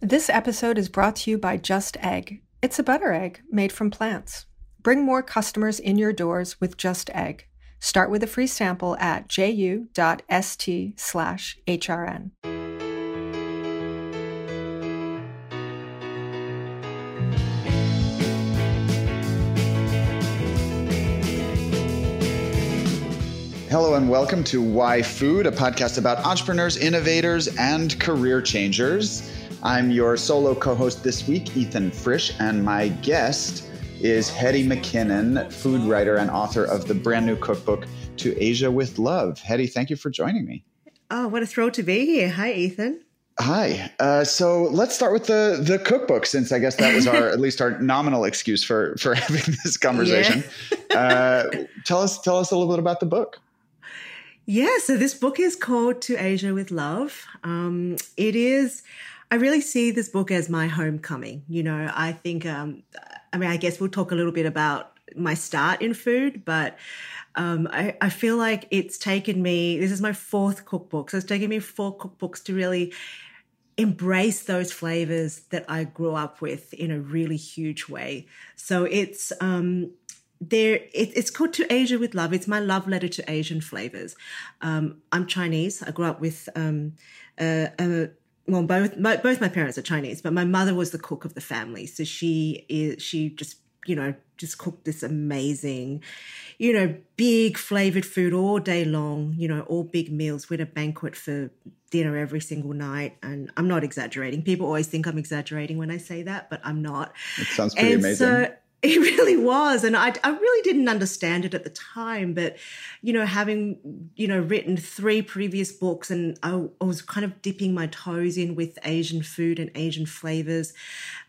This episode is brought to you by Just Egg. It's a butter egg made from plants. Bring more customers in your doors with Just Egg. Start with a free sample at ju.st slash hrn. Hello and welcome to Why Food, a podcast about entrepreneurs, innovators, and career changers. I'm your solo co host this week, Ethan Frisch, and my guest is Hetty McKinnon, food writer and author of the brand new cookbook, To Asia with Love. Hetty, thank you for joining me. Oh, what a thrill to be here. Hi, Ethan. Hi. Uh, so let's start with the the cookbook, since I guess that was our at least our nominal excuse for for having this conversation. Yeah. uh, tell us tell us a little bit about the book. Yeah, so this book is called To Asia with Love. Um, it is I really see this book as my homecoming. You know, I think, um, I mean, I guess we'll talk a little bit about my start in food, but um, I, I, feel like it's taken me, this is my fourth cookbook. So it's taken me four cookbooks to really embrace those flavors that I grew up with in a really huge way. So it's, um, there it, it's called to asia with love it's my love letter to asian flavors um, i'm chinese i grew up with um, a, a, well, both my, both my parents are Chinese, but my mother was the cook of the family, so she is she just you know just cooked this amazing, you know, big flavored food all day long. You know, all big meals. We had a banquet for dinner every single night, and I'm not exaggerating. People always think I'm exaggerating when I say that, but I'm not. It sounds pretty and amazing. So, it really was. And I, I really didn't understand it at the time. But, you know, having, you know, written three previous books and I, I was kind of dipping my toes in with Asian food and Asian flavors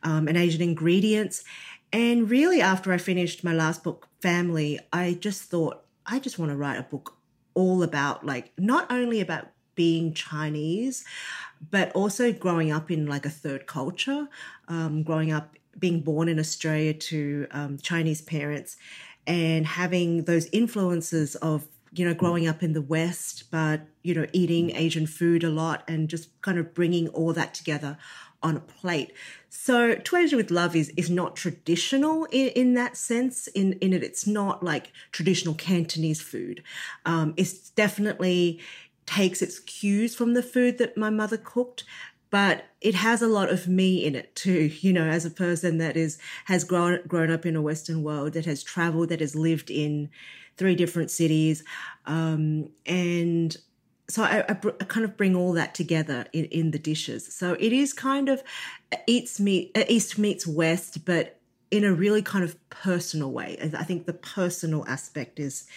um, and Asian ingredients. And really, after I finished my last book, Family, I just thought, I just want to write a book all about, like, not only about being Chinese, but also growing up in like a third culture, um, growing up being born in Australia to um, Chinese parents and having those influences of you know growing up in the west but you know eating asian food a lot and just kind of bringing all that together on a plate. So to asia with love is is not traditional in, in that sense in in it it's not like traditional cantonese food. Um, it's definitely takes its cues from the food that my mother cooked but it has a lot of me in it too you know as a person that is has grown grown up in a western world that has traveled that has lived in three different cities um, and so I, I, I, kind of bring all that together in, in the dishes. So it is kind of eats meet east meets west but in a really kind of personal way. I think the personal aspect is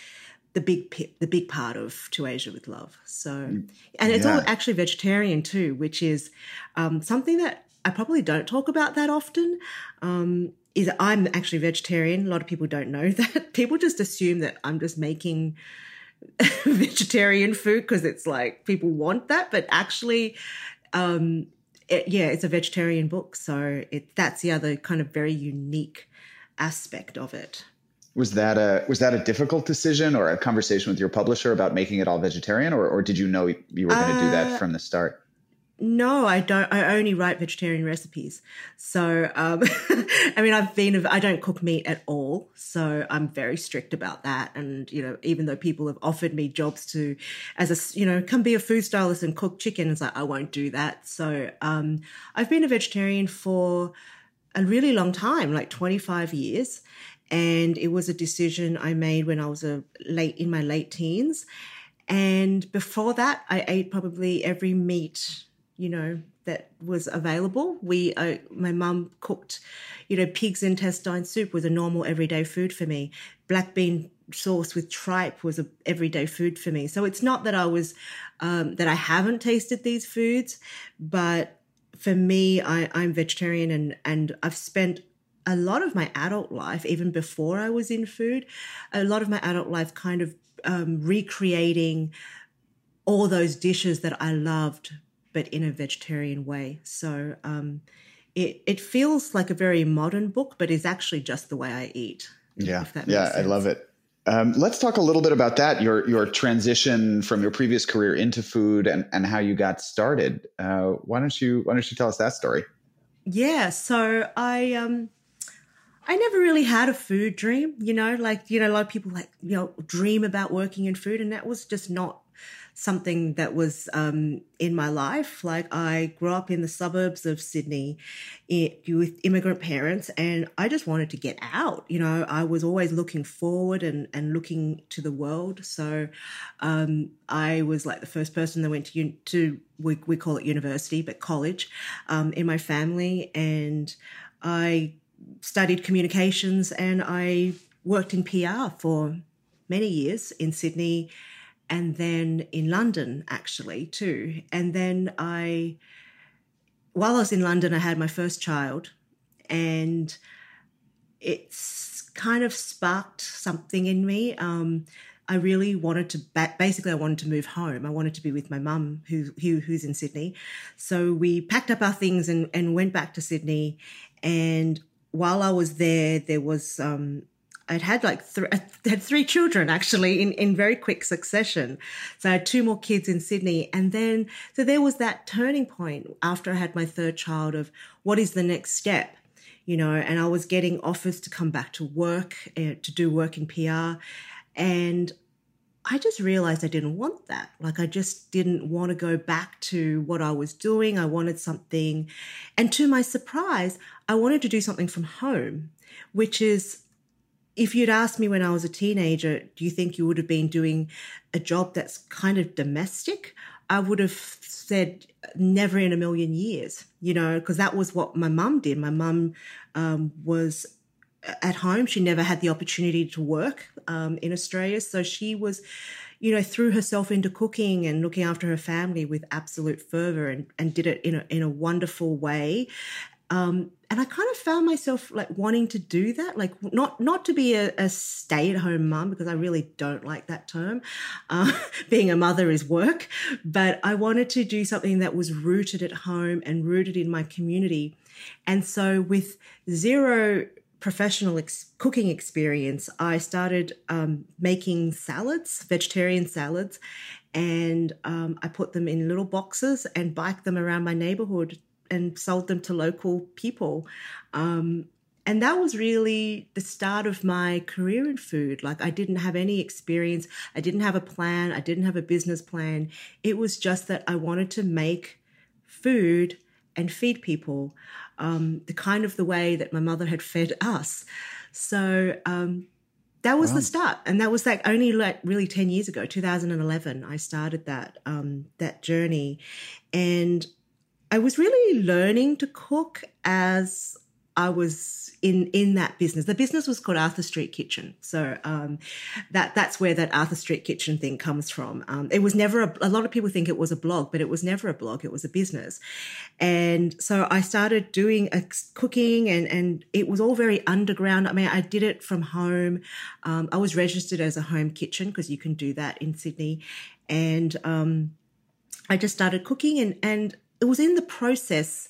the big the big part of To Asia with Love. So, mm, and it's yeah. all actually vegetarian too, which is um, something that I probably don't talk about that often. Um, is I'm actually vegetarian. A lot of people don't know that. People just assume that I'm just making vegetarian food because it's like people want that, but actually, um, it, yeah, it's a vegetarian book. So it that's the other kind of very unique aspect of it was that a was that a difficult decision or a conversation with your publisher about making it all vegetarian or, or did you know you were going to do that uh, from the start? no i don't i only write vegetarian recipes. So um, i mean i've been i don't cook meat at all so i'm very strict about that. And you know even though people have offered me jobs to as a you know come be a food stylist and cook chicken it's like i won't do that. So um, i've been a vegetarian for a really long time like 25 years and it was a decision I made when I was a late in my late teens. And before that, I ate probably every meat, you know, that was available. We, uh, my mum cooked, you know, pig's intestine soup was a normal everyday food for me. Black bean sauce with tripe was a everyday food for me. So it's not that I was, um, that I haven't tasted these foods, but for me, I, I'm vegetarian and, and I've spent a lot of my adult life, even before I was in food, a lot of my adult life kind of um, recreating all those dishes that I loved, but in a vegetarian way. So um, it it feels like a very modern book, but is actually just the way I eat. Yeah, yeah, I love it. Um, let's talk a little bit about that your your transition from your previous career into food and, and how you got started. Uh, why don't you why don't you tell us that story? yeah, so I um I never really had a food dream, you know, like you know, a lot of people like, you know, dream about working in food and that was just not something that was um, in my life. Like I grew up in the suburbs of Sydney it, with immigrant parents, and I just wanted to get out. You know, I was always looking forward and, and looking to the world. So um, I was like the first person that went to to we, we call it university, but college um, in my family, and I studied communications and I worked in PR for many years in Sydney and then in London actually too. And then I, while I was in London, I had my first child, and it's kind of sparked something in me. Um, I really wanted to basically I wanted to move home. I wanted to be with my mum who, who who's in Sydney. So we packed up our things and and went back to Sydney and while I was there there was um, I'd had like th- I had three children actually in, in very quick succession. So I had two more kids in Sydney. And then, so there was that turning point after I had my third child of what is the next step? You know, and I was getting offers to come back to work, uh, to do work in PR. And I just realized I didn't want that. Like, I just didn't want to go back to what I was doing. I wanted something. And to my surprise, I wanted to do something from home, which is if you'd asked me when I was a teenager, do you think you would have been doing a job that's kind of domestic? I would have said never in a million years, you know, because that was what my mum did. My mum um, was at home. She never had the opportunity to work um, in Australia. So she was, you know, threw herself into cooking and looking after her family with absolute fervor and, and did it in a, in a wonderful way. Um, and I kind of found myself like wanting to do that, like not not to be a, a stay at home mum because I really don't like that term. Uh, being a mother is work, but I wanted to do something that was rooted at home and rooted in my community. And so, with zero professional ex- cooking experience, I started um, making salads, vegetarian salads, and um, I put them in little boxes and biked them around my neighborhood and sold them to local people. Um, and that was really the start of my career in food. Like, I didn't have any experience, I didn't have a plan, I didn't have a business plan. It was just that I wanted to make food and feed people um, the kind of the way that my mother had fed us. So, um, that was the start. And that was like only like really 10 years ago 2011 i started that um that journey. And I was really learning to cook as I was in in that business. The business was called Arthur Street Kitchen, so um, that that's where that Arthur Street Kitchen thing comes from. Um, it was never a, a, lot of people think it was a blog, but it was never a blog. It was a business, and so I started doing a, cooking, and and it was all very underground. I mean, I did it from home. Um, I was registered as a home kitchen because you can do that in Sydney, and um, I just started cooking, and and it was in the process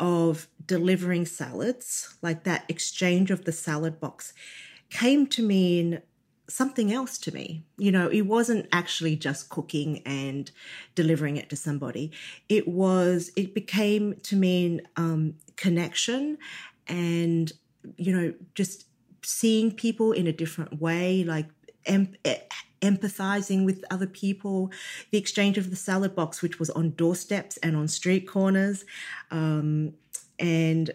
of delivering salads, like that exchange of the salad box, came to mean something else to me. You know, it wasn't actually just cooking and delivering it to somebody. It was, it became to mean um, connection and, you know, just seeing people in a different way, like em- empathizing with other people, the exchange of the salad box, which was on doorsteps and on street corners, um, and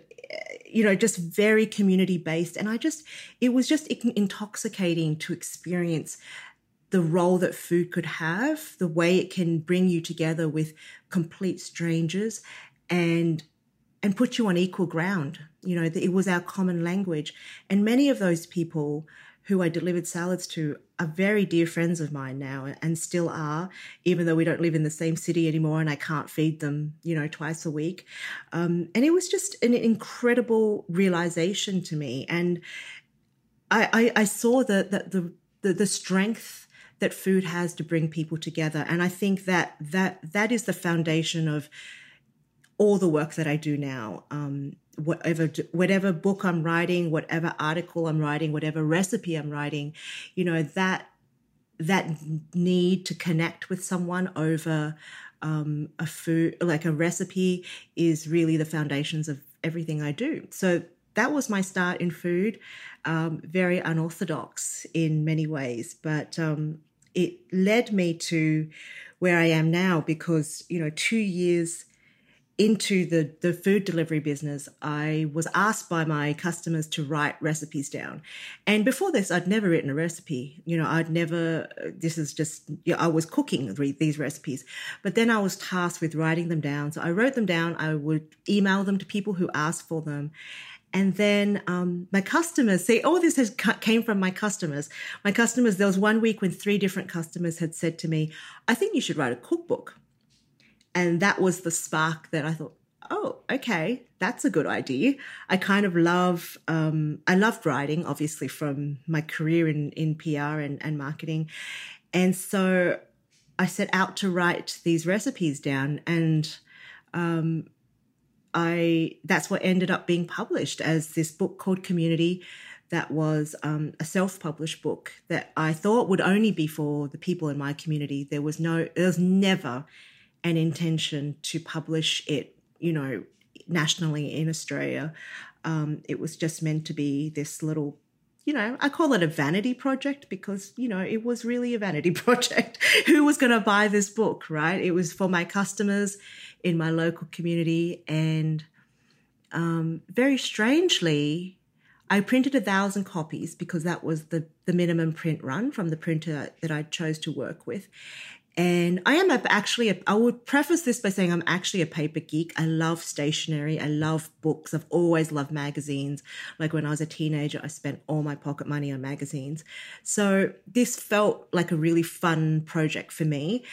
you know, just very community based. And I just, it was just intoxicating to experience the role that food could have, the way it can bring you together with complete strangers and and put you on equal ground. You know, it was our common language. And many of those people who I delivered salads to are very dear friends of mine now and still are, even though we don't live in the same city anymore and I can't feed them, you know, twice a week. Um, and it was just an incredible realization to me. And I, I, I saw the, the, the, the strength that food has to bring people together. And I think that that that is the foundation of all the work that I do now. Um, whatever whatever book I'm writing, whatever article I'm writing, whatever recipe I'm writing, you know that that need to connect with someone over um, a food, like a recipe, is really the foundations of everything I do. So that was my start in food. Um, very unorthodox in many ways, but um, it led me to where I am now because, you know, two years into the, the food delivery business, I was asked by my customers to write recipes down. And before this, I'd never written a recipe. You know, I'd never, this is just, you know, I was cooking these recipes. But then I was tasked with writing them down. So I wrote them down. I would email them to people who asked for them. And then um, my customers say, "Oh, this has came from my customers." My customers. There was one week when three different customers had said to me, "I think you should write a cookbook." And that was the spark that I thought, oh, okay, that's a good idea. I kind of love, um, I loved writing, obviously, from my career in, in PR and, and marketing. And so I set out to write these recipes down and, um, I that's what ended up being published as this book called Community that was um, a self-published book that I thought would only be for the people in my community. There was no, there was never an intention to publish it, you know, nationally in Australia. Um, it was just meant to be this little, you know, I call it a vanity project because, you know, it was really a vanity project. Who was going to buy this book, right? It was for my customers in my local community. And um, very strangely, I printed a thousand copies because that was the, the minimum print run from the printer that I chose to work with. And I am actually, a, I would preface this by saying I'm actually a paper geek. I love stationery. I love books. I've always loved magazines. Like when I was a teenager, I spent all my pocket money on magazines. So this felt like a really fun project for me.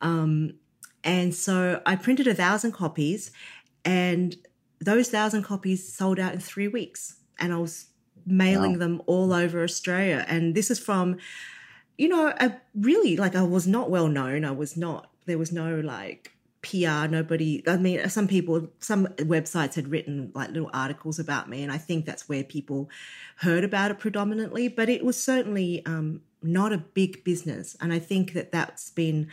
Um, and so I printed a thousand copies, and those thousand copies sold out in three weeks. And I was mailing wow. them all over Australia. And this is from you know, I really like I was not well known. I was not there was no like PR, nobody I mean some people some websites had written like little articles about me and I think that's where people heard about it predominantly, but it was certainly um, not a big business and I think that that's been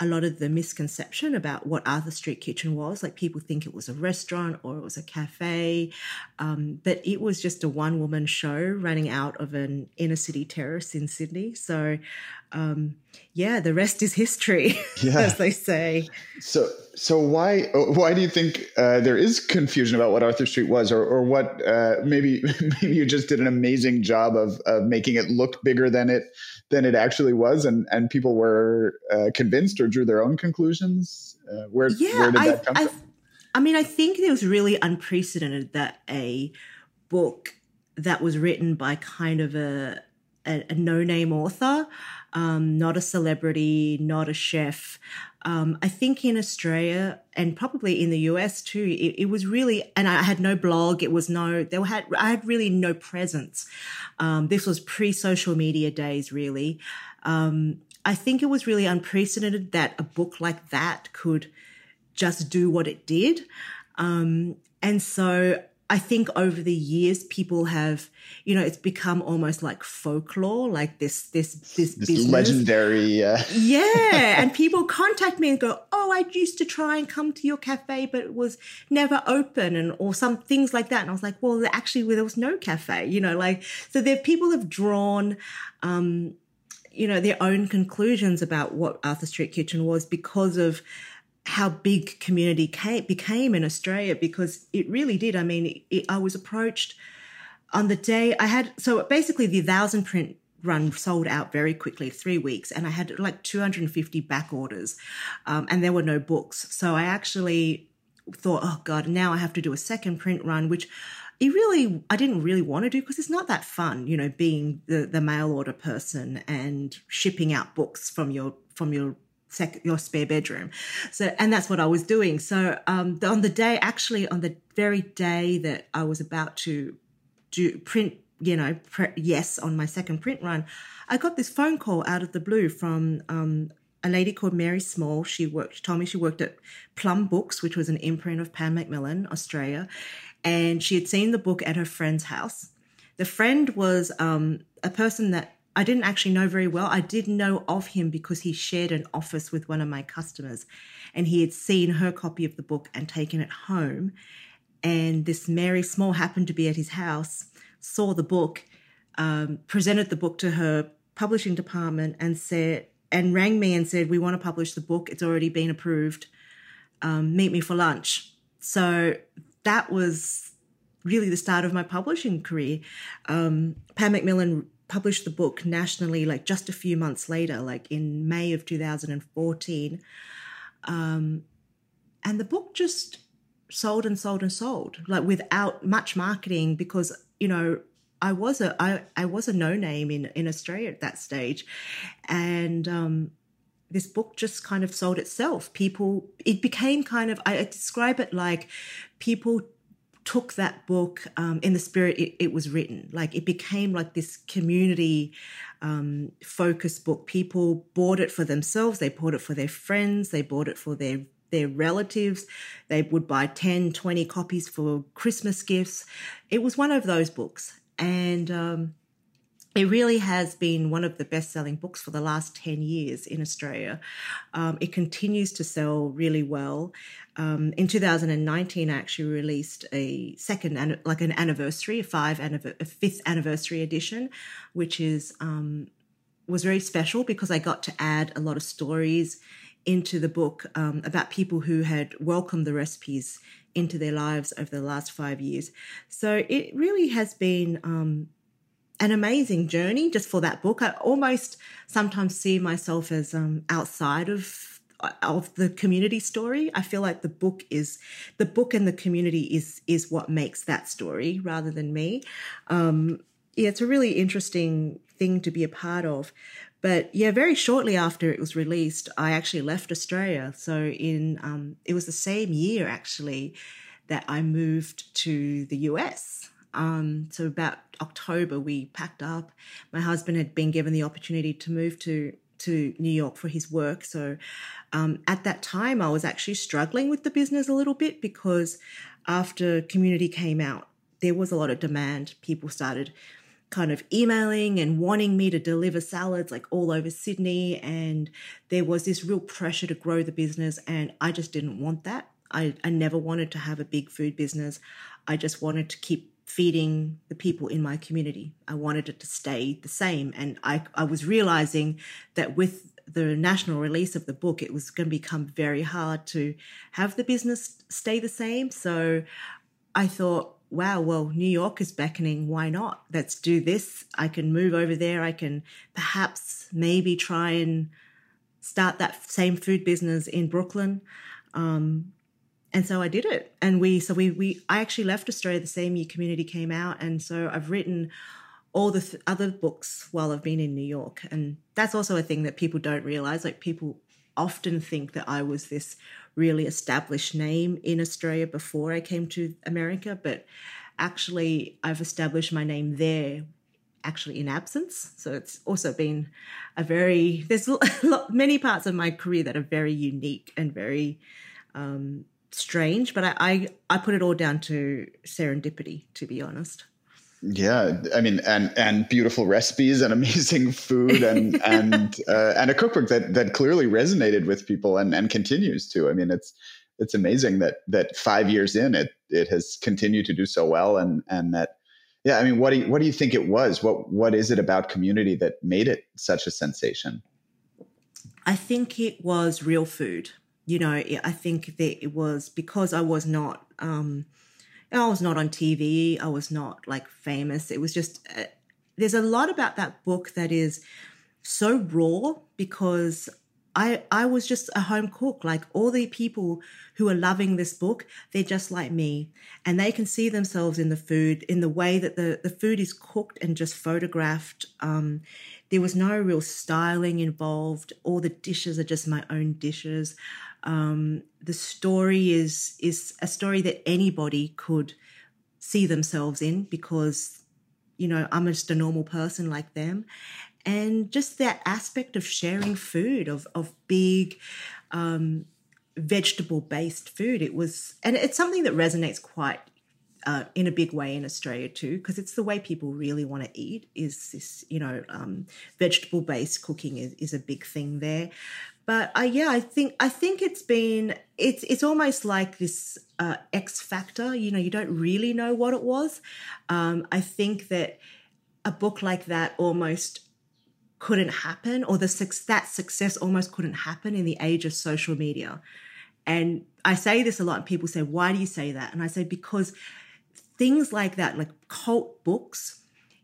a lot of the misconception about what Arthur Street Kitchen was. Like people think it was a restaurant or it was a cafe, um, but it was just a one woman show running out of an inner city terrace in Sydney. So, um, yeah, the rest is history, yeah. as they say. So, so why why do you think uh, there is confusion about what Arthur Street was, or or what uh, maybe maybe you just did an amazing job of of making it look bigger than it than it actually was, and and people were uh, convinced or drew their own conclusions. Uh, where yeah, where did that come I, from? I mean, I think it was really unprecedented that a book that was written by kind of a a, a no name author, um, not a celebrity, not a chef, um, I think in Australia and probably in the US too, it, it, was really, and I had no blog. It was no, there had, I had really no presence. Um, this was pre social media days, really. Um, I think it was really unprecedented that a book like that could just do what it did. Um, and so I think over the years, people have, you know, it's become almost like folklore, like this, this, this, this business. legendary. Uh... yeah, and people contact me and go, "Oh, I used to try and come to your cafe, but it was never open," and or some things like that. And I was like, "Well, actually, there was no cafe," you know, like so. There, people have drawn. Um, you know their own conclusions about what Arthur Street Kitchen was because of how big community came, became in Australia because it really did. I mean, it, I was approached on the day I had, so basically the thousand print run sold out very quickly, three weeks, and I had like 250 back orders, um, and there were no books. So I actually thought, oh God, now I have to do a second print run, which it really I didn't really want to do because it's not that fun, you know, being the, the mail order person and shipping out books from your from your sec- your spare bedroom. So, and that's what I was doing. So, um, on the day, actually, on the very day that I was about to do print, you know, pre- yes, on my second print run, I got this phone call out of the blue from um, a lady called Mary Small. She worked, she told me she worked at Plum Books, which was an imprint of Pan Macmillan, Australia, and she had seen the book at her friend's house. The friend was um, a person that I didn't actually know very well. I did know of him because he shared an office with one of my customers and he had seen her copy of the book and taken it home. And this Mary Small happened to be at his house, saw the book, um, presented the book to her publishing department, and said, and rang me and said, "We want to publish the book. It's already been approved. Um, meet me for lunch." So that was really the start of my publishing career. Um, Pan Macmillan published the book nationally, like just a few months later, like in May of 2014. Um, and the book just sold and sold and sold, like without much marketing, because you know I was a I, I was a no name in in Australia at that stage, and um, this book just kind of sold itself. People, it became kind of I describe it like people took that book um, in the spirit it, it, was written. Like it became like this community um, focused book. People bought it for themselves. They bought it for their friends. They bought it for their their relatives. They would buy 10, 20 copies for Christmas gifts. It was one of those books. And um, it really has been one of the best selling books for the last 10 years in Australia. Um, it continues to sell really well. Um, in 2019, I actually released a second, like an anniversary, a five, a fifth anniversary edition, which is um, was very special because I got to add a lot of stories into the book um, about people who had welcomed the recipes into their lives over the last five years. So it really has been um, an amazing journey just for that book. I almost sometimes see myself as um, outside of of the community story. I feel like the book is the book and the community is is what makes that story rather than me. Um, yeah, it's a really interesting thing to be a part of. But yeah, very shortly after it was released, I actually left Australia. So in um, it was the same year actually that I moved to the US. Um, so about October, we packed up. My husband had been given the opportunity to move to to New York for his work. So um, at that time, I was actually struggling with the business a little bit because after Community came out, there was a lot of demand. People started kind of emailing and wanting me to deliver salads like all over Sydney. And there was this real pressure to grow the business. And I just didn't want that. I, I never wanted to have a big food business. I just wanted to keep feeding the people in my community. I wanted it to stay the same. And I, I was realizing that with the national release of the book, it was going to become very hard to have the business stay the same. So I thought, wow, well, New York is beckoning. Why not? Let's do this. I can move over there. I can perhaps maybe try and start that same food business in Brooklyn. Um, and so I did it. And we, so we, we, I actually left Australia the same year Community came out. And so I've written all the th- other books while I've been in New York. And that's also a thing that people don't realize. Like people often think that I was this really established name in Australia before I came to America, but actually, I've established my name there actually in absence. So it's also been a very, there's many parts of my career that are very unique and very um, strange, but I, I, I put it all down to serendipity, to be honest. Yeah, I mean, and and beautiful recipes and amazing food and and uh, and a cookbook that that clearly resonated with people and and continues to. I mean, it's it's amazing that that five years in it it has continued to do so well and and that yeah. I mean, what do you, what do you think it was? What what is it about community that made it such a sensation? I think it was real food. You know, I think that it was because I was not. Um, I was not on TV. I was not like famous. It was just, uh, there's a lot about that book that is so raw because I, I was just a home cook. Like all the people who are loving this book, they're just like me. And they can see themselves in the food, in the way that the, the food is cooked and just photographed. Um, there was no real styling involved. All the dishes are just my own dishes. Um, the story is is a story that anybody could see themselves in because you know I'm just a normal person like them, and just that aspect of sharing food of of big. Um, vegetable based food it was and it's something that resonates quite uh, in a big way in Australia too, because it's the way people really want to eat. Is this, you know, um, vegetable based cooking is, is a big thing there. But uh, yeah, I think I think it's been it's it's almost like this uh, X factor. You know, you don't really know what it was. Um, I think that a book like that almost couldn't happen, or the that success almost couldn't happen in the age of social media. And I say this a lot, and people say, "Why do you say that?" And I say because things like that, like cult books,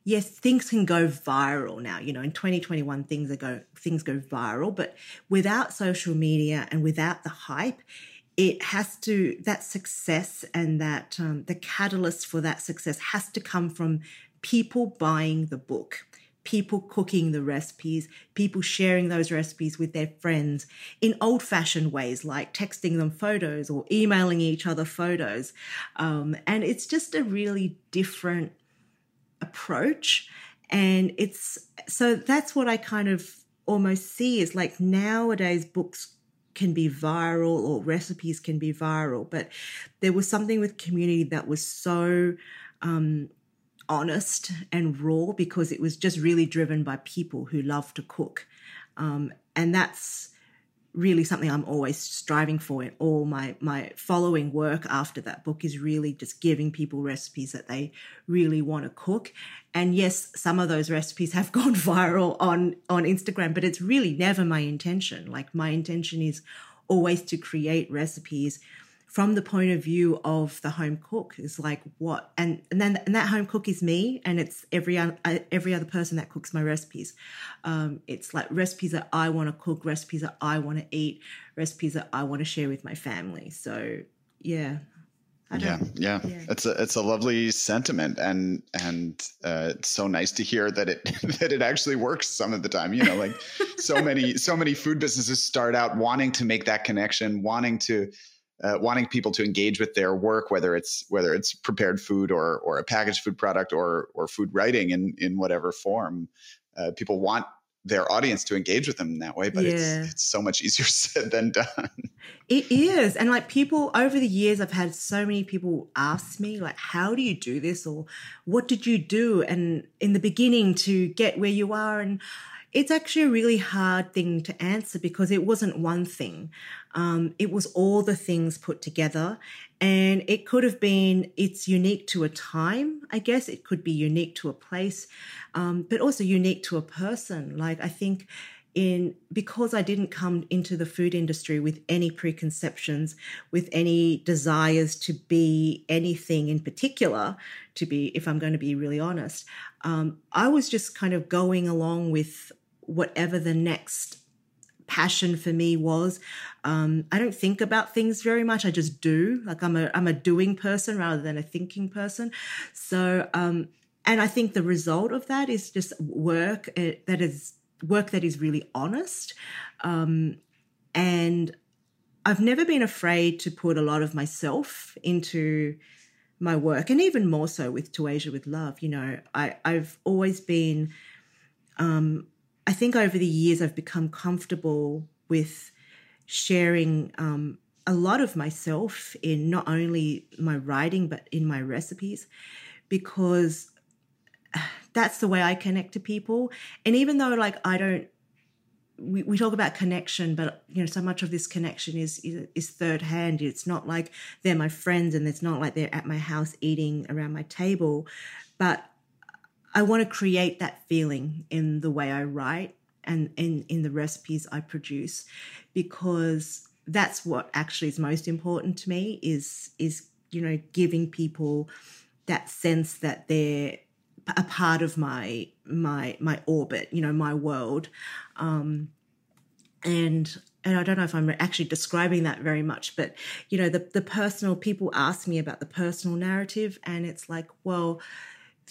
yes, things can go viral now. You know, in 2021, things are go things go viral, but without social media and without the hype, it has to that success and that um, the catalyst for that success has to come from people buying the book people cooking the recipes, people sharing those recipes with their friends in old fashioned ways, like texting them photos or emailing each other photos. Um, and it's just a really different approach. And it's so that's what I kind of almost see is like nowadays books can be viral or recipes can be viral, but there was something with community that was so um, honest and raw because it was just really driven by people who love to cook. Um, and that's really something I'm always striving for in all my my following work after that book is really just giving people recipes that they really want to cook. And yes, some of those recipes have gone viral on on Instagram, but it's really never my intention. Like my intention is always to create recipes from the point of view of the home cook is like what? And and then and that home cook is me and it's every uh, every other person that cooks my recipes. Um, it's like recipes that i want to cook recipes that i want to eat recipes that i want to share with my family. So yeah. Yeah, yeah, yeah, It's a it's a lovely sentiment, and and uh, it's so nice to hear that it that it actually works some of the time. You know, like so many so many food businesses start out wanting to make that connection, wanting to uh, wanting people to engage with their work, whether it's whether it's prepared food or or a packaged food product or or food writing in in whatever form. Uh, people want their audience to engage with them in that way, but yeah. it's, it's so much easier said than done. It is. And like people over the years, I've had so many people ask me, like, how do you do this? Or what did you do? And in the beginning to get where you are. And it's actually a really hard thing to answer because it wasn't one thing. Um, it was all the things put together. And it could have been, it's unique to a time, I guess. It could be unique to a place, um, but also unique to a person. Like, I think in because I didn't come into the food industry with any preconceptions, with any desires to be anything in particular, to be, if I'm going to be really honest, um, I was just kind of going along with whatever the next passion for me was. Um, I don't think about things very much. I just do. Like I'm a I'm a doing person rather than a thinking person. So um, and I think the result of that is just work uh, that is work that is really honest. Um, and I've never been afraid to put a lot of myself into my work, and even more so with To Asia with Love. You know, I I've always been um, I think over the years I've become comfortable with sharing um, a lot of myself in not only my writing but in my recipes because that's the way I connect to people. And even though like I don't we, we talk about connection, but you know, so much of this connection is, is, is third hand. It's not like they're my friends, and it's not like they're at my house eating around my table. But I want to create that feeling in the way I write and in, in the recipes I produce because that's what actually is most important to me is is you know giving people that sense that they're a part of my my my orbit you know my world. Um and and I don't know if I'm actually describing that very much, but you know, the the personal people ask me about the personal narrative, and it's like, well,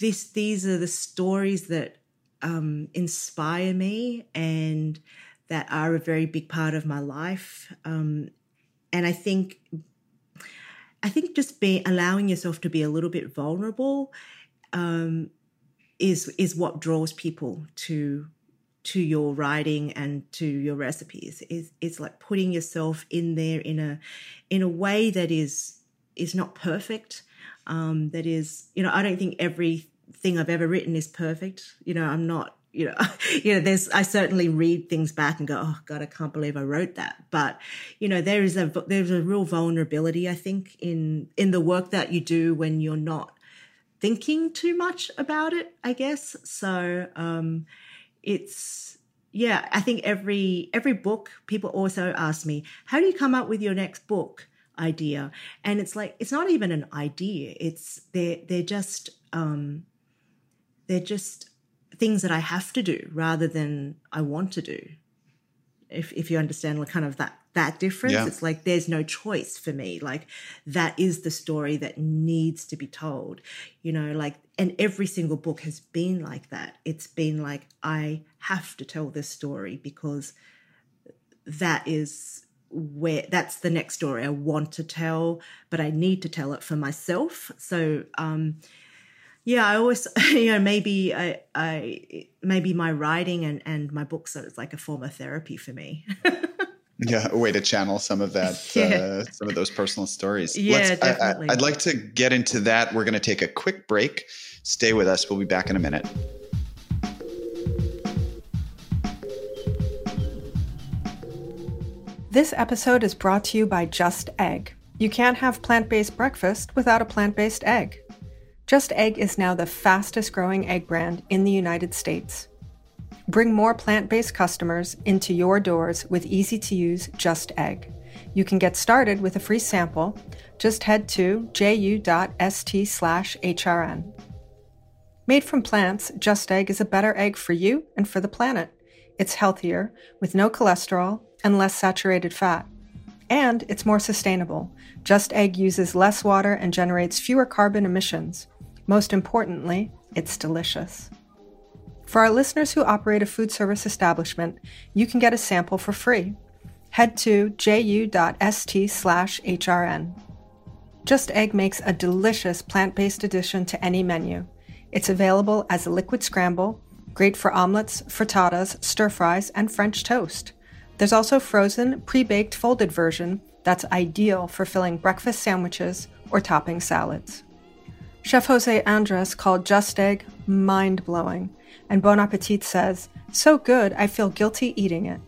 this these are the stories that um, inspire me and that are a very big part of my life. Um, and I think I think just being allowing yourself to be a little bit vulnerable um, is is what draws people to to your writing and to your recipes. Is it's like putting yourself in there in a in a way that is is not perfect Um, that is, you know, I don't think everything I've ever written is perfect. You know, I'm not you know, you know, there's, I certainly read things back and go, oh God, I can't believe I wrote that. But, you know, there is a, there's a real vulnerability, I think, in, in the work that you do when you're not thinking too much about it, I guess. So, um, it's, yeah, I think every, every book, people also ask me, how do you come up with your next book? Idea and it's like it's not even an idea it's they're they're just um they're just things that I have to do rather than I want to do. If if you understand like kind of that that difference, yeah. it's like there's no choice for me. Like that is the story that needs to be told. You know, like and every single book has been like that. It's been like I have to tell this story because that is where that's the next story. I want to tell, but I need to tell it for myself. So um yeah i always you know maybe i i maybe my writing and and my books are like a form of therapy for me. Yeah a way to channel some of that yeah. uh, some of those personal stories. Yeah Let's, definitely. I, I, i'd like to get into that. We're going to take a quick break. Stay with us. We'll be back in a minute This episode is brought to you by Just Egg. You can't have plant based breakfast without a plant based egg. Just Egg is now the fastest growing egg brand in the United States. Bring more plant based customers into your doors with easy to use Just Egg. You can get started with a free sample. Just head to ju.st slash HRN. Made from plants, Just Egg is a better egg for you and for the planet. It's healthier, with no cholesterol and less saturated fat. And it's more sustainable. Just Egg uses less water and generates fewer carbon emissions. Most importantly, it's delicious. For our listeners who operate a food service establishment, you can get a sample for free. Head to ju.st slash HRN. Just Egg makes a delicious plant based addition to any menu. It's available as a liquid scramble, great for omelets, frittatas, stir fries, and French toast. There's also frozen, pre baked folded version that's ideal for filling breakfast sandwiches or topping salads. Chef Jose Andres called Just Egg mind blowing, and Bon Appetit says, So good, I feel guilty eating it.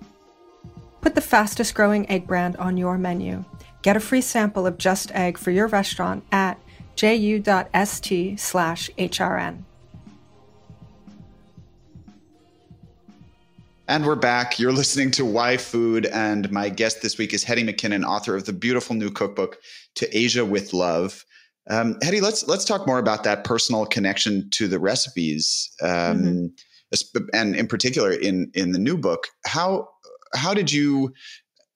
Put the fastest growing egg brand on your menu. Get a free sample of Just Egg for your restaurant at ju.st And we're back. You're listening to Why Food, and my guest this week is Hetty McKinnon, author of the beautiful new cookbook, To Asia with Love. Um, Hetty, let's let's talk more about that personal connection to the recipes, um, mm-hmm. and in particular in in the new book. How how did you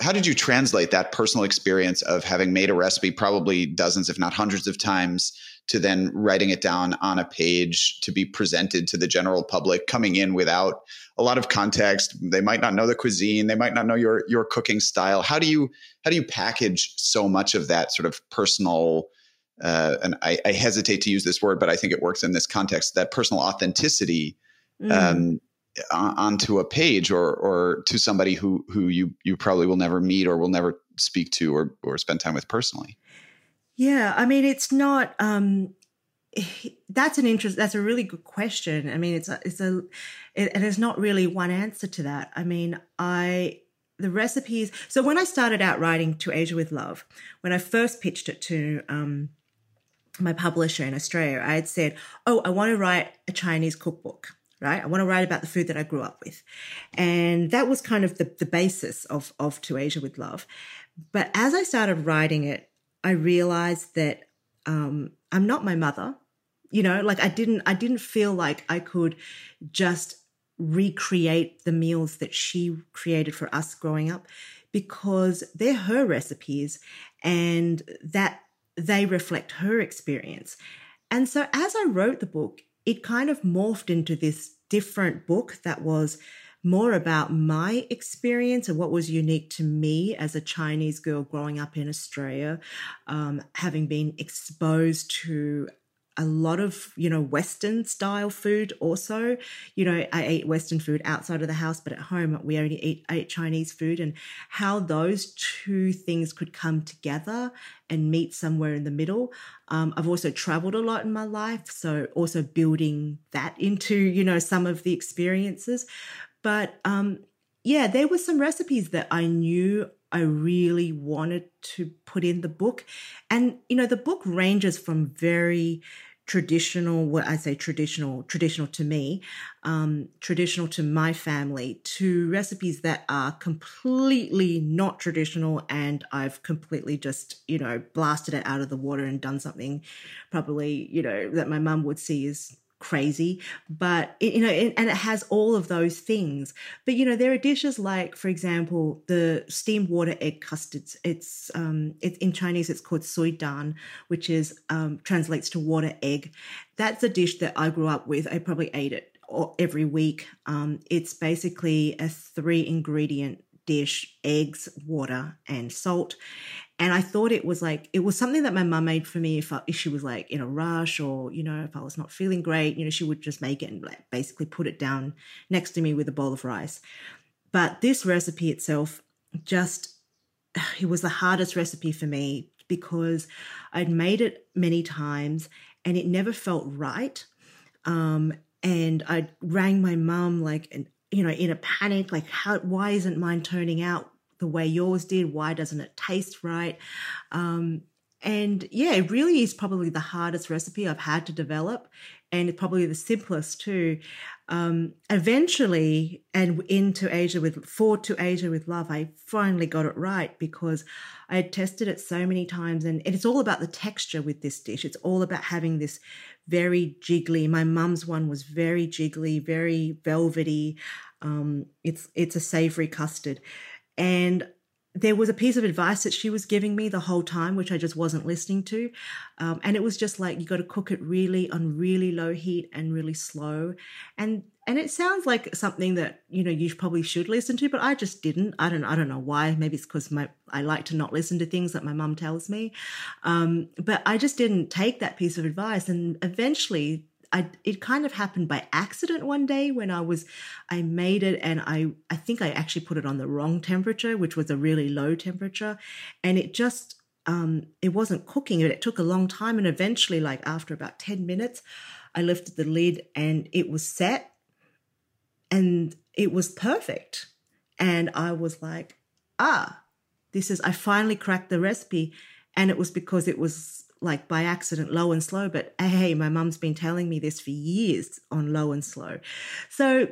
how did you translate that personal experience of having made a recipe probably dozens, if not hundreds of times, to then writing it down on a page to be presented to the general public, coming in without a lot of context. They might not know the cuisine, they might not know your your cooking style. How do you how do you package so much of that sort of personal uh, and I, I, hesitate to use this word, but I think it works in this context, that personal authenticity mm. um, onto a page or or to somebody who who you you probably will never meet or will never speak to or or spend time with personally. Yeah, I mean, it's not. Um, that's an interest. That's a really good question. I mean, it's a it's a it, and there's not really one answer to that. I mean, I the recipes. So when I started out writing to Asia with Love, when I first pitched it to um, my publisher in Australia, I had said, Oh, I want to write a Chinese cookbook, right? I want to write about the food that I grew up with. And that was kind of the, the basis of, of To Asia with Love. But as I started writing it, I realized that um, I'm not my mother. You know, like I didn't, I didn't feel like I could just recreate the meals that she created for us growing up because they're her recipes and that they reflect her experience. And so as I wrote the book, it kind of morphed into this different book that was more about my experience and what was unique to me as a Chinese girl growing up in Australia, um, having been exposed to a lot of you know western style food also. You know i ate western food outside of the house but at home we only ate chinese food and how those two things could come together and meet somewhere in the middle. Um, i've also traveled a lot in my life so also building that into you know some of the experiences but um, yeah there were some recipes that i knew I really wanted to put in the book. And, you know, the book ranges from very traditional, what I say traditional, traditional to me, um, traditional to my family, to recipes that are completely not traditional. And I've completely just, you know, blasted it out of the water and done something probably, you know, that my mum would see as crazy but it, you know it, and it has all of those things. But you know there are dishes like for example the steamed water egg custards. It's um it's in chinese it's called sui dan which is um translates to water egg. That's a dish that i grew up with. I probably ate it every week. Um it's basically a three ingredient dish eggs water and salt and I thought it was like, it was something that my mum made for me if, I, if she was like in a rush or, you know, if I was not feeling great, you know, she would just make it and like basically put it down next to me with a bowl of rice. But this recipe itself just, it was the hardest recipe for me because I'd made it many times and it never felt right. Um, and I rang my mum like, and you know, in a panic, like, how, why isn't mine turning out the way yours did? Why doesn't it taste right? Um, and yeah, it really is probably the hardest recipe I've had to develop, and it's probably the simplest too. Um, eventually, and into Asia with for to Asia with love, I finally got it right because I had tested it so many times, and it's all about the texture with this dish. It's all about having this very jiggly. My mum's one was very jiggly, very velvety. Um, it's it's a savory custard, and there was a piece of advice that she was giving me the whole time, which I just wasn't listening to. Um, and it was just like, you got to cook it really on really low heat and really slow. And, and it sounds like something that, you know, you probably should listen to, but I just didn't. I don't, I don't know why. Maybe it's because my, I like to not listen to things that my mum tells me. Um, but I just didn't take that piece of advice. And eventually I it kind of happened by accident one day when I was I made it and I I think I actually put it on the wrong temperature, which was a really low temperature, and it just um it wasn't cooking it. It took a long time, and eventually, like after about ten minutes, I lifted the lid and it was set, and it was perfect, and I was like, ah, this is I finally cracked the recipe, and it was because it was like by accident low and slow but hey my mum's been telling me this for years on low and slow. So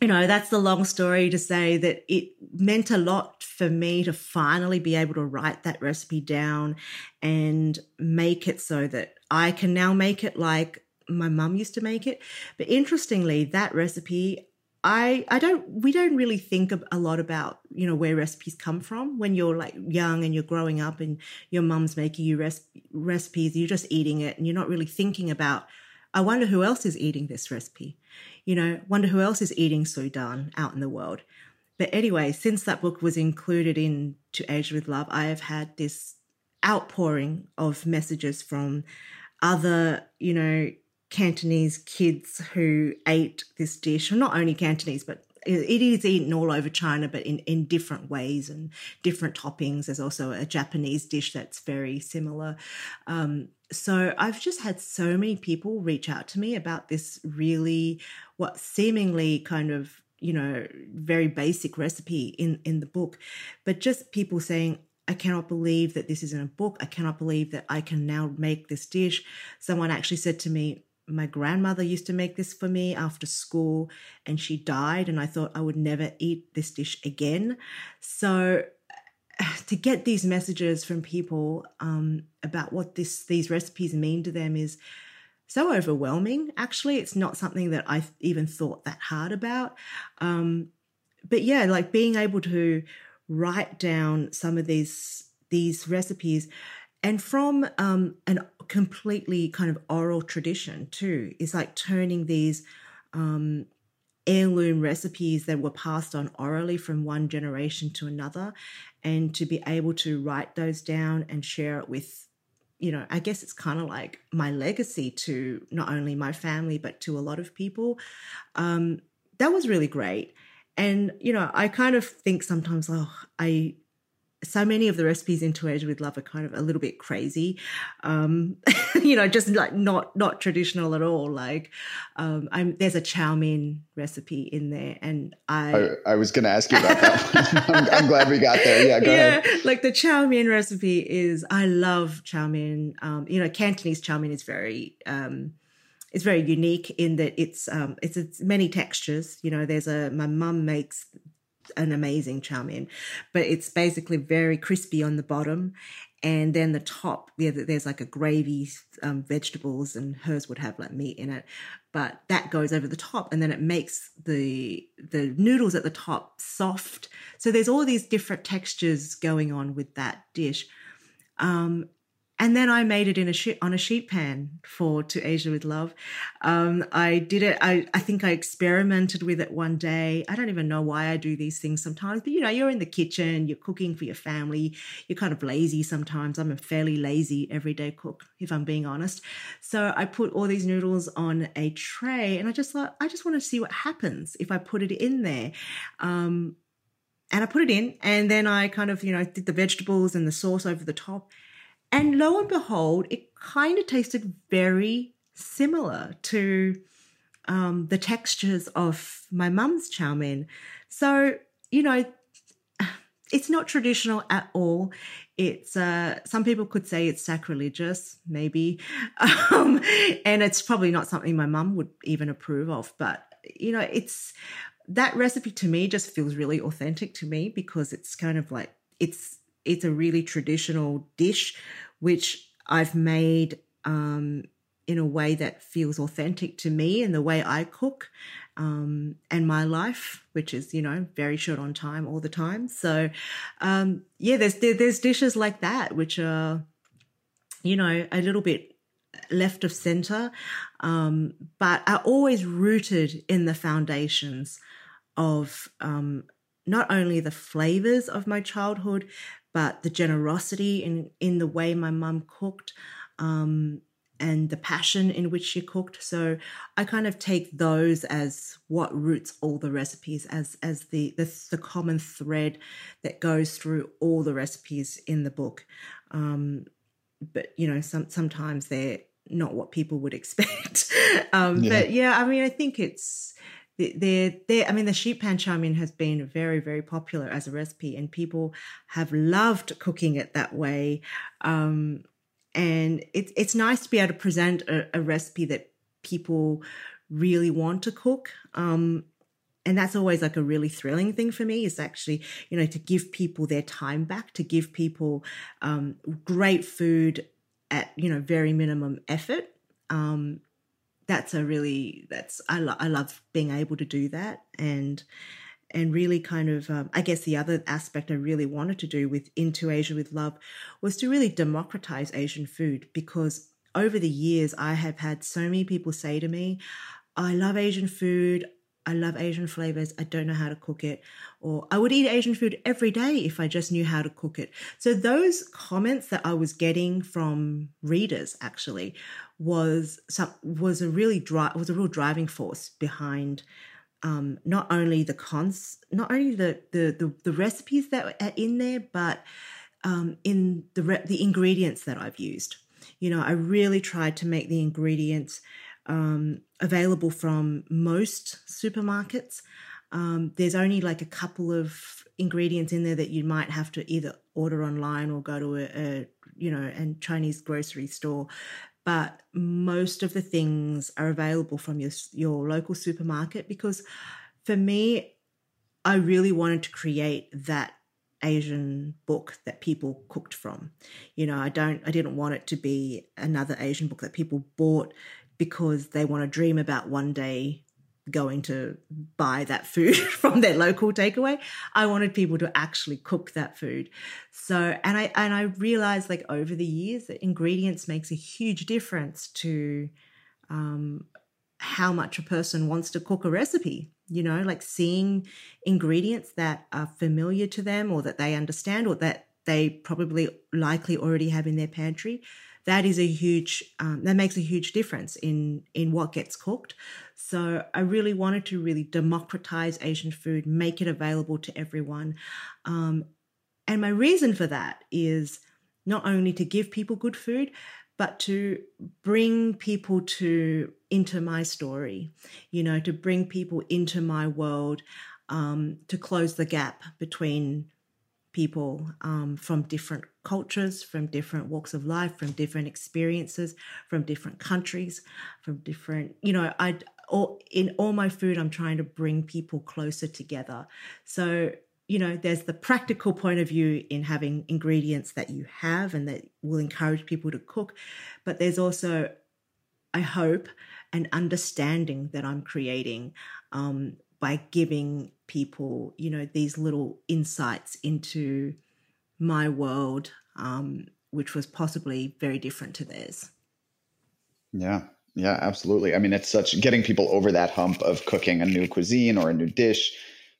you know that's the long story to say that it meant a lot for me to finally be able to write that recipe down and make it so that i can now make it like my mum used to make it. But interestingly that recipe I I don't we don't really think a lot about you know where recipes come from. When you're like young and you're growing up and your mum's making you res- recipes you're just eating it and you're not really thinking about I wonder who else is eating this recipe. You know wonder who else is eating sui dan out in the world. But anyway since that book was included in to Asia with Love I have had this outpouring of messages from other you know Cantonese kids who ate this dish, or not only Cantonese, but it is eaten all over China, but in, in different ways and different toppings. There's also a Japanese dish that's very similar. Um, so I've just had so many people reach out to me about this really, what seemingly kind of you know very basic recipe in in the book, but just people saying. I cannot believe that this is in a book. I cannot believe that I can now make this dish. Someone actually said to me, my grandmother used to make this for me after school and she died and i thought i would never eat this dish again. So to get these messages from people um, about what this these recipes mean to them is so overwhelming. Actually it's not something that i even thought that hard about. Um, but yeah like being able to write down some of these these recipes and from um, an completely kind of oral tradition too It's like turning these um, heirloom recipes that were passed on orally from one generation to another and to be able to write those down and share it with you know, I guess it's kind of like my legacy to not only my family, but to a lot of people. Um, that was really great. And, you know, I kind of think sometimes, oh, I, so many of the recipes into Asia with Love are kind of a little bit crazy, um, you know, just like not not traditional at all. Like, um, I'm, there's a chow mein recipe in there, and I I, I was going to ask you about that. I'm, I'm, glad we got there. Yeah, go yeah, ahead. Like the chow mein recipe is, I love chow mein. Um, you know, Cantonese chow mein is very um, it's very unique in that it's um it's, it's many textures. You know, there's a my mum makes an amazing chow mein, but it's basically very crispy on the bottom. And then the top, yeah, there's like a gravy, um, vegetables, and hers would have like meat in it, but that goes over the top, and then it makes the the noodles at the top soft. So there's all these different textures going on with that dish. Um, and then I made it in a on a sheet pan for To Asia with Love. Um, I did it. I, I think I experimented with it one day. I don't even know why I do these things sometimes, but you know, you're in the kitchen, you're cooking for your family, you're kind of lazy sometimes. I'm a fairly lazy everyday cook, if I'm being honest. So I put all these noodles on a tray, and I just thought I just want to see what happens if I put it in there. Um, and I put it in, and then I kind of, you know, did the vegetables and the sauce over the top and lo and behold, it kind of tasted very similar to um, the textures of my mum's chow mein. So, you know, it's not traditional at all. It's uh, some people could say it's sacrilegious, maybe, um, and it's probably not something my mum would even approve of. But you know, it's that recipe to me just feels really authentic to me because it's kind of like it's it's a really traditional dish, which I've made um, in a way that feels authentic to me and the way I cook um, and my life, which is you know very short on time all the time. So um, yeah, there's there, there's dishes like that which are you know a little bit left of center, um, but are always rooted in the foundations of um, not only the flavors of my childhood, but the generosity in in the way my mum cooked um, and the passion in which she cooked. So i kind of take those as what roots all the recipes as as the the, the common thread that goes through all the recipes in the book. Um, but you know some sometimes they're not what people would expect. Um, yeah. but yeah i mean i think it's they're, they're, I mean, the sheet pan chow mein has been very, very popular as a recipe, and people have loved cooking it that way. Um, and it's it's nice to be able to present a, a recipe that people really want to cook. Um, and that's always like a really thrilling thing for me is actually you know to give people their time back to give people um, great food at you know very minimum effort um, that's a really that's I, lo- I love being able to do that and and really kind of um, i guess the other aspect i really wanted to do with into asia with love was to really democratize asian food because over the years i have had so many people say to me i love asian food I love Asian flavors. I don't know how to cook it. Or I would eat Asian food every day if I just knew how to cook it. So those comments that I was getting from readers actually was some, was a really dri- was a real driving force behind um, not only the cons not only the, the the the, recipes that are in there, but um, in the re- the ingredients that I've used. You know, I really tried to make the ingredients um, available from most supermarkets. Um, there's only like a couple of ingredients in there that you might have to either order online or go to a, a you know a Chinese grocery store. But most of the things are available from your your local supermarket because for me, I really wanted to create that Asian book that people cooked from. You know, I don't I didn't want it to be another Asian book that people bought because they want to dream about one day going to buy that food from their local takeaway. I wanted people to actually cook that food. So, and I and I realized like over the years that ingredients makes a huge difference to um, how much a person wants to cook a recipe. You know, like seeing ingredients that are familiar to them or that they understand or that they probably likely already have in their pantry that is a huge um, that makes a huge difference in in what gets cooked. So I really wanted to really democratize Asian food, make it available to everyone, um, and my reason for that is not only to give people good food, but to bring people to into my story, you know, to bring people into my world, um, to close the gap between people um, from different cultures, from different walks of life, from different experiences, from different countries, from different, you know, I all in all my food, I'm trying to bring people closer together. So you know, there's the practical point of view in having ingredients that you have and that will encourage people to cook. But there's also, I hope, an understanding that I'm creating um, by giving people, you know, these little insights into my world, um, which was possibly very different to theirs. Yeah. Yeah, absolutely. I mean, it's such getting people over that hump of cooking a new cuisine or a new dish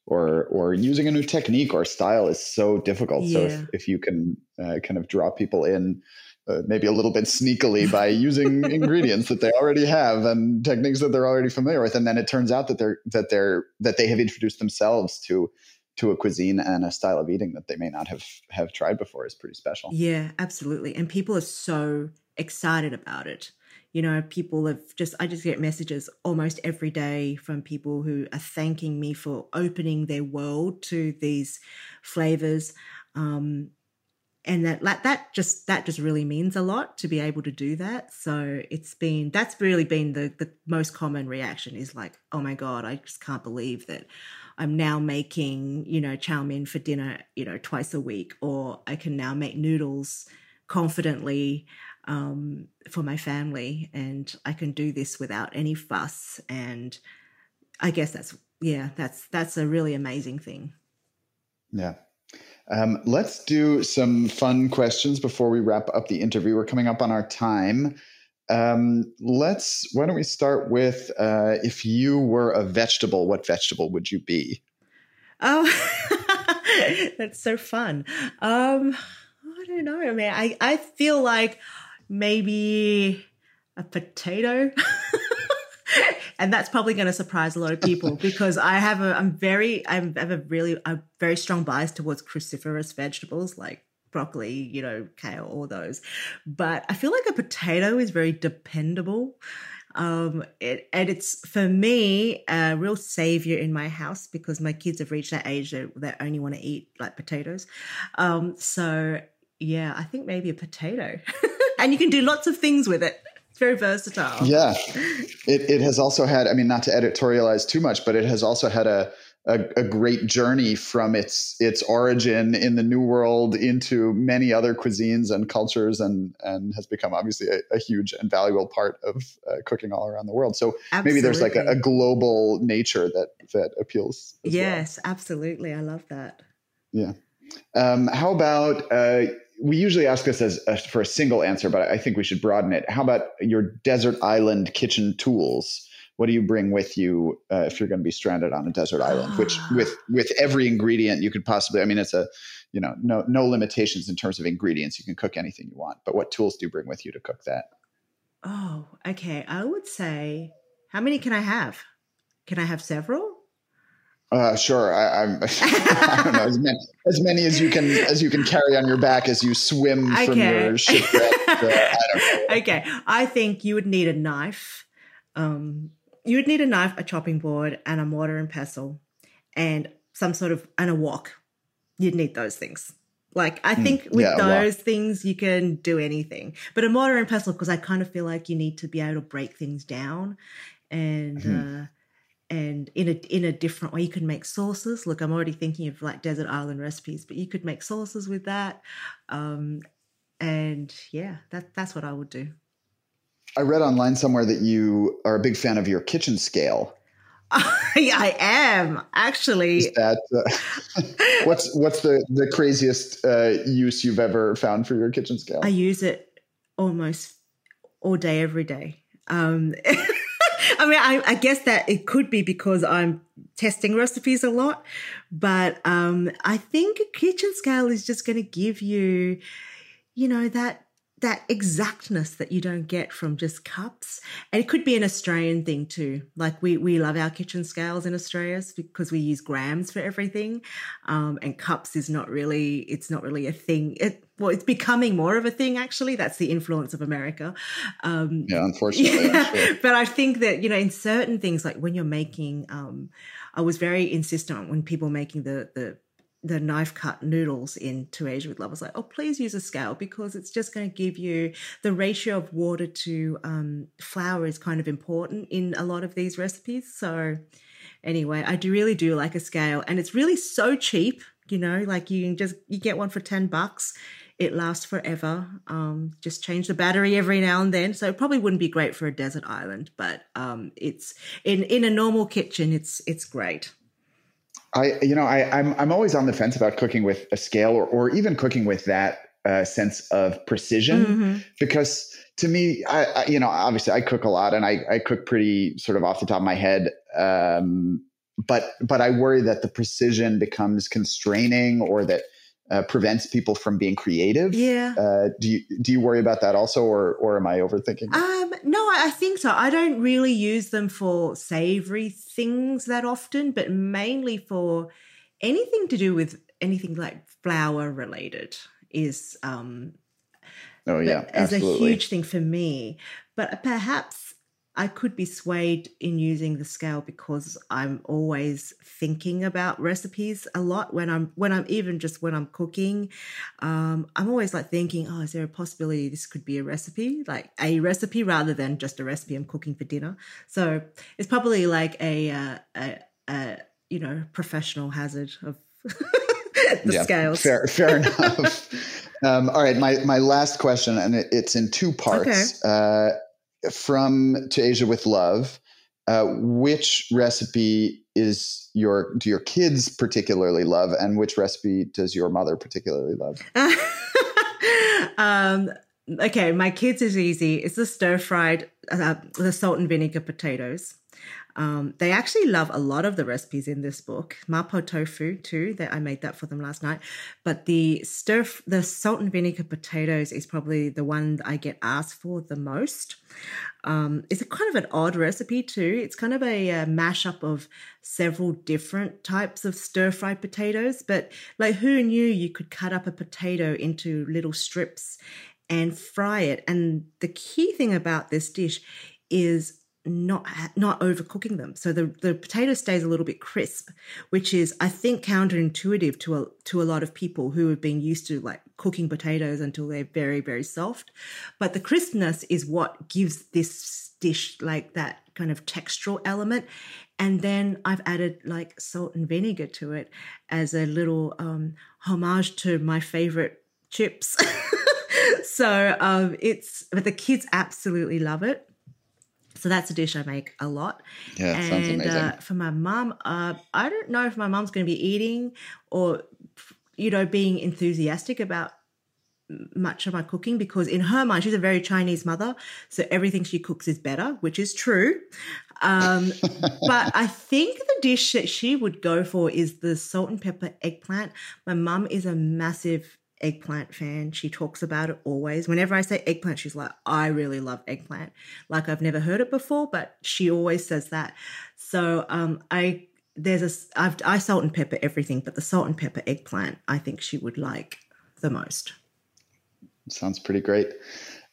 or or using a new technique or style is so difficult. Yeah. So if, if you can uh, kind of draw people in uh, maybe a little bit sneakily by using ingredients that they already have and techniques that they're already familiar with, and then it turns out that they're that they're that they have introduced themselves to to a cuisine and a style of eating that they may not have have tried before is pretty special. Yeah, absolutely. And people are so excited about it you know people have just i just get messages almost every day from people who are thanking me for opening their world to these flavors um, and that like that just that just really means a lot to be able to do that so it's been that's really been the the most common reaction is like oh my god i just can't believe that i'm now making you know chow mein for dinner you know twice a week or i can now make noodles confidently um, for my family, and I can do this without any fuss. And I guess that's yeah, that's that's a really amazing thing. Yeah. Um, let's do some fun questions before we wrap up the interview. We're coming up on our time. Um, let's. Why don't we start with uh, if you were a vegetable, what vegetable would you be? Oh, that's so fun. Um, I don't know. I mean, I I feel like maybe a potato. and that's probably going to surprise a lot of people because I have a I'm very I have a really a very strong bias towards cruciferous vegetables like broccoli, you know, kale, all those. But I feel like a potato is very dependable. Um, it, and it's for me a real savior in my house because my kids have reached that age that they only want to eat like potatoes. Um, so yeah, I think maybe a potato. and you can do lots of things with it. It's very versatile. Yeah. It, it has also had, I mean, not to editorialize too much, but it has also had a, a, a, great journey from its its origin in the New World into many other cuisines and cultures, and and has become obviously a, a huge and valuable part of uh, cooking all around the world. So absolutely. maybe there's like a, a, global nature that that appeals. yes, well. absolutely. I love that. Yeah. Um, how about uh, we usually ask this as a, for a single answer, but I think we should broaden it. How about your desert island kitchen tools? What do you bring with you uh, if you're going to be stranded on a desert island? Which with with every ingredient you could possibly. I mean, it's a you know no no limitations in terms of ingredients. You can cook anything you want. But what tools do you bring with you to cook that? Oh, okay. I would say, how many can I have? Can I have several? Uh, sure. I, I'm, I don't know as many, as many as you can as you can carry on your back as you swim okay. from your shipwreck. I okay, I think you would need a knife. Um, you would need a knife, a chopping board, and a mortar and pestle, and some sort of and a wok. You'd need those things. Like I hmm. think mm, with yeah, those things you can do anything, but a mortar and pestle because I kind of feel like you need to be able to break things down, and. Mm. Uh, and in a in a different way you could make sauces look i'm already thinking of like desert island recipes but you could make sauces with that um, and yeah that that's what i would do i read online somewhere that you are a big fan of your kitchen scale I am actually. Is that uh, what's what's the the craziest uh, use you've ever found for your kitchen scale? I use it almost all day, every day. Um, I mean, I, I, guess that it could be because I'm testing recipes a lot, but um, I think a kitchen scale is just going to give you, you know, that that exactness that you don't get from just cups. And it could be an Australian thing too. Like we we love our kitchen scales in Australia because we use grams for everything, um, and cups is not really it's not really a thing. It, well, it's becoming more of a thing actually. That's the influence of America. Um, yeah, unfortunately. Yeah. Sure. but I think that you know in certain things like when you're making, um, I was very insistent on when people making the the the knife cut noodles into Asia with Love. I was like, oh, please use a scale because it's just going to give you the ratio of water to um, flour is kind of important in a lot of these recipes. So, anyway, I do really do like a scale, and it's really so cheap. You know, like you can just you get one for ten bucks. It lasts forever. Um, just change the battery every now and then. So it probably wouldn't be great for a desert island, but um, it's in in a normal kitchen. It's it's great. I, you know, I, I'm I'm always on the fence about cooking with a scale or or even cooking with that uh, sense of precision mm-hmm. because to me, I, I, you know, obviously I cook a lot and I I cook pretty sort of off the top of my head. Um, but but I worry that the precision becomes constraining or that uh, prevents people from being creative. Yeah. Uh, do you do you worry about that also, or or am I overthinking? Um, no, I think so. I don't really use them for savory things that often, but mainly for anything to do with anything like flour related is um oh yeah as a huge thing for me but perhaps I could be swayed in using the scale because I'm always thinking about recipes a lot when I'm when I'm even just when I'm cooking. Um, I'm always like thinking, oh, is there a possibility this could be a recipe, like a recipe rather than just a recipe I'm cooking for dinner? So it's probably like a uh, a, a you know professional hazard of the yeah, scales. Fair, fair enough. Um, all right, my my last question, and it, it's in two parts. Okay. Uh, from To Asia with Love, uh, which recipe is your do your kids particularly love, and which recipe does your mother particularly love? um, okay, my kids is easy. It's the stir fried, uh, the salt and vinegar potatoes. Um, they actually love a lot of the recipes in this book. Mapo tofu too. That I made that for them last night. But the stir, the salt and vinegar potatoes is probably the one I get asked for the most. Um, it's a kind of an odd recipe too. It's kind of a, a mashup of several different types of stir fried potatoes. But like, who knew you could cut up a potato into little strips and fry it? And the key thing about this dish is not not overcooking them. So the the potato stays a little bit crisp which is i think counterintuitive to a to a lot of people who have been used to like cooking potatoes until they're very very soft. But the crispness is what gives this dish like that kind of textural element. And then i've added like salt and vinegar to it as a little um homage to my favorite chips. So um it's but the kids absolutely love it so that's a dish I make a lot. Yeah, and, sounds amazing. Uh, for my mum, uh, I don't know if my mum's going to be eating or, you know, being enthusiastic about much of my cooking because in her mind she's a very chinese mother so everything she cooks is better which is true um, but i think the dish that she would go for is the salt and pepper eggplant my mum is a massive eggplant fan. She talks about it always. Whenever I say eggplant, she's like, I really love eggplant. Like I've never heard it before, but she always says that. So um, I there's a I've, I salt and pepper everything, but the salt and pepper eggplant I think she would like the most. Sounds pretty great.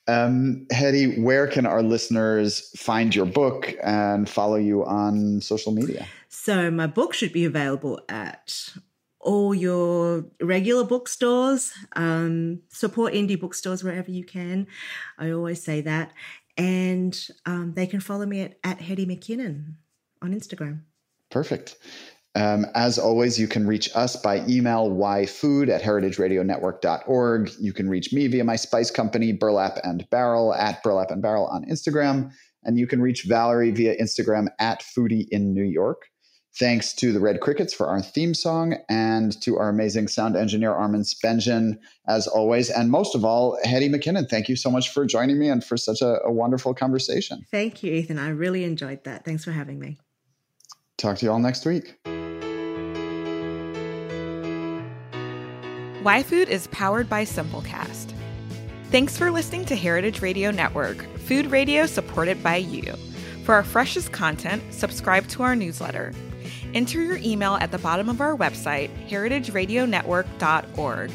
Um, Hetty, where can our listeners find your book and follow you on social media? So my book should be available at all your regular bookstores. Um, support indie bookstores wherever you can. I always say that. And um, they can follow me at, at McKinnon on Instagram. Perfect. Um, as always, you can reach us by email, yfood at heritageradionetwork.org. You can reach me via my spice company, Burlap and Barrel, at Burlap and Barrel on Instagram. And you can reach Valerie via Instagram at Foodie in New York. Thanks to the Red Crickets for our theme song and to our amazing sound engineer, Armin Spengen, as always. And most of all, Hetty McKinnon, thank you so much for joining me and for such a, a wonderful conversation. Thank you, Ethan. I really enjoyed that. Thanks for having me. Talk to you all next week. Why Food is powered by Simplecast. Thanks for listening to Heritage Radio Network, food radio supported by you. For our freshest content, subscribe to our newsletter. Enter your email at the bottom of our website, heritageradionetwork.org.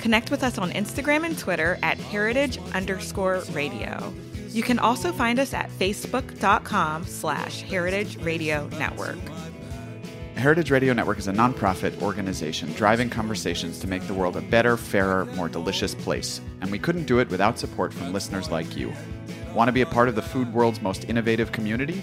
Connect with us on Instagram and Twitter at heritage underscore radio. You can also find us at facebook.com slash heritage radio network. Heritage Radio Network is a nonprofit organization driving conversations to make the world a better, fairer, more delicious place. And we couldn't do it without support from listeners like you. Want to be a part of the food world's most innovative community?